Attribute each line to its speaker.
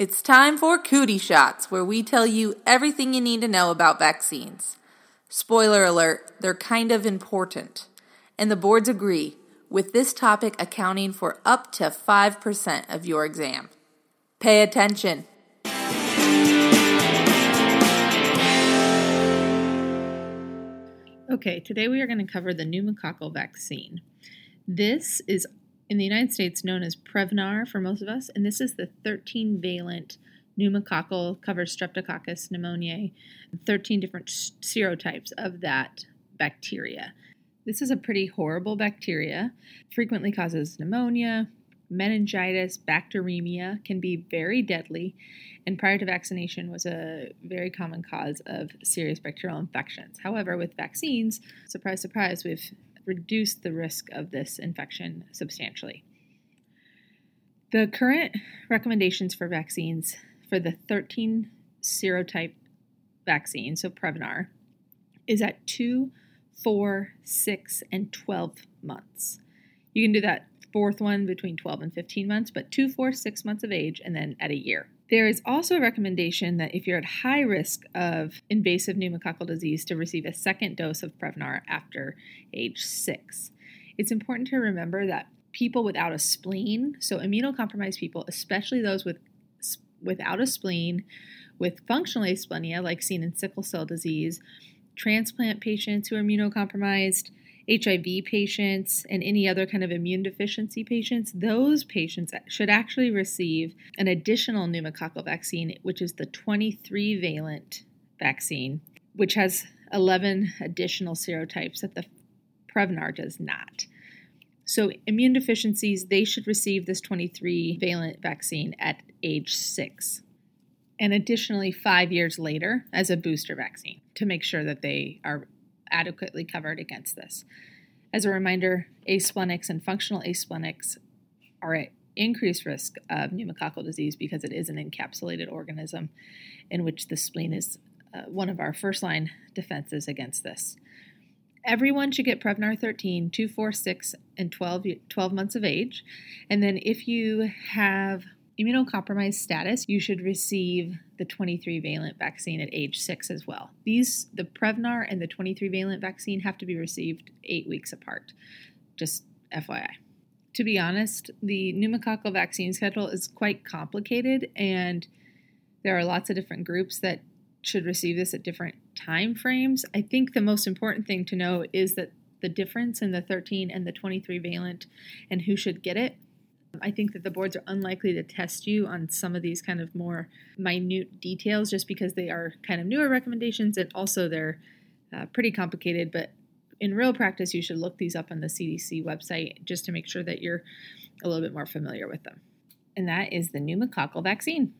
Speaker 1: It's time for Cootie Shots, where we tell you everything you need to know about vaccines. Spoiler alert, they're kind of important. And the boards agree, with this topic accounting for up to 5% of your exam. Pay attention.
Speaker 2: Okay, today we are going to cover the pneumococcal vaccine. This is in the United States known as Prevnar for most of us, and this is the 13 valent pneumococcal covers streptococcus pneumoniae, 13 different serotypes of that bacteria. This is a pretty horrible bacteria, frequently causes pneumonia, meningitis, bacteremia, can be very deadly, and prior to vaccination was a very common cause of serious bacterial infections. However, with vaccines, surprise, surprise, we've reduce the risk of this infection substantially. The current recommendations for vaccines for the 13 serotype vaccine, so Prevnar, is at 2, 4, 6, and 12 months. You can do that fourth one between 12 and 15 months, but 2, 4, 6 months of age, and then at a year. There is also a recommendation that if you're at high risk of invasive pneumococcal disease, to receive a second dose of Prevnar after age six. It's important to remember that people without a spleen, so immunocompromised people, especially those with without a spleen, with functional asplenia, like seen in sickle cell disease, transplant patients who are immunocompromised, HIV patients and any other kind of immune deficiency patients, those patients should actually receive an additional pneumococcal vaccine, which is the 23 valent vaccine, which has 11 additional serotypes that the Prevnar does not. So, immune deficiencies, they should receive this 23 valent vaccine at age six. And additionally, five years later as a booster vaccine to make sure that they are adequately covered against this. As a reminder, asplenics and functional asplenics are at increased risk of pneumococcal disease because it is an encapsulated organism in which the spleen is uh, one of our first line defenses against this. Everyone should get Prevnar 13, 2, 4, 6, and 12, 12 months of age. And then if you have immunocompromised status, you should receive the 23 valent vaccine at age six as well. These, the Prevnar and the 23 valent vaccine, have to be received eight weeks apart. Just FYI. To be honest, the pneumococcal vaccine schedule is quite complicated, and there are lots of different groups that should receive this at different time frames. I think the most important thing to know is that the difference in the 13 and the 23 valent and who should get it I think that the boards are unlikely to test you on some of these kind of more minute details just because they are kind of newer recommendations and also they're uh, pretty complicated. But in real practice, you should look these up on the CDC website just to make sure that you're a little bit more familiar with them. And that is the pneumococcal vaccine.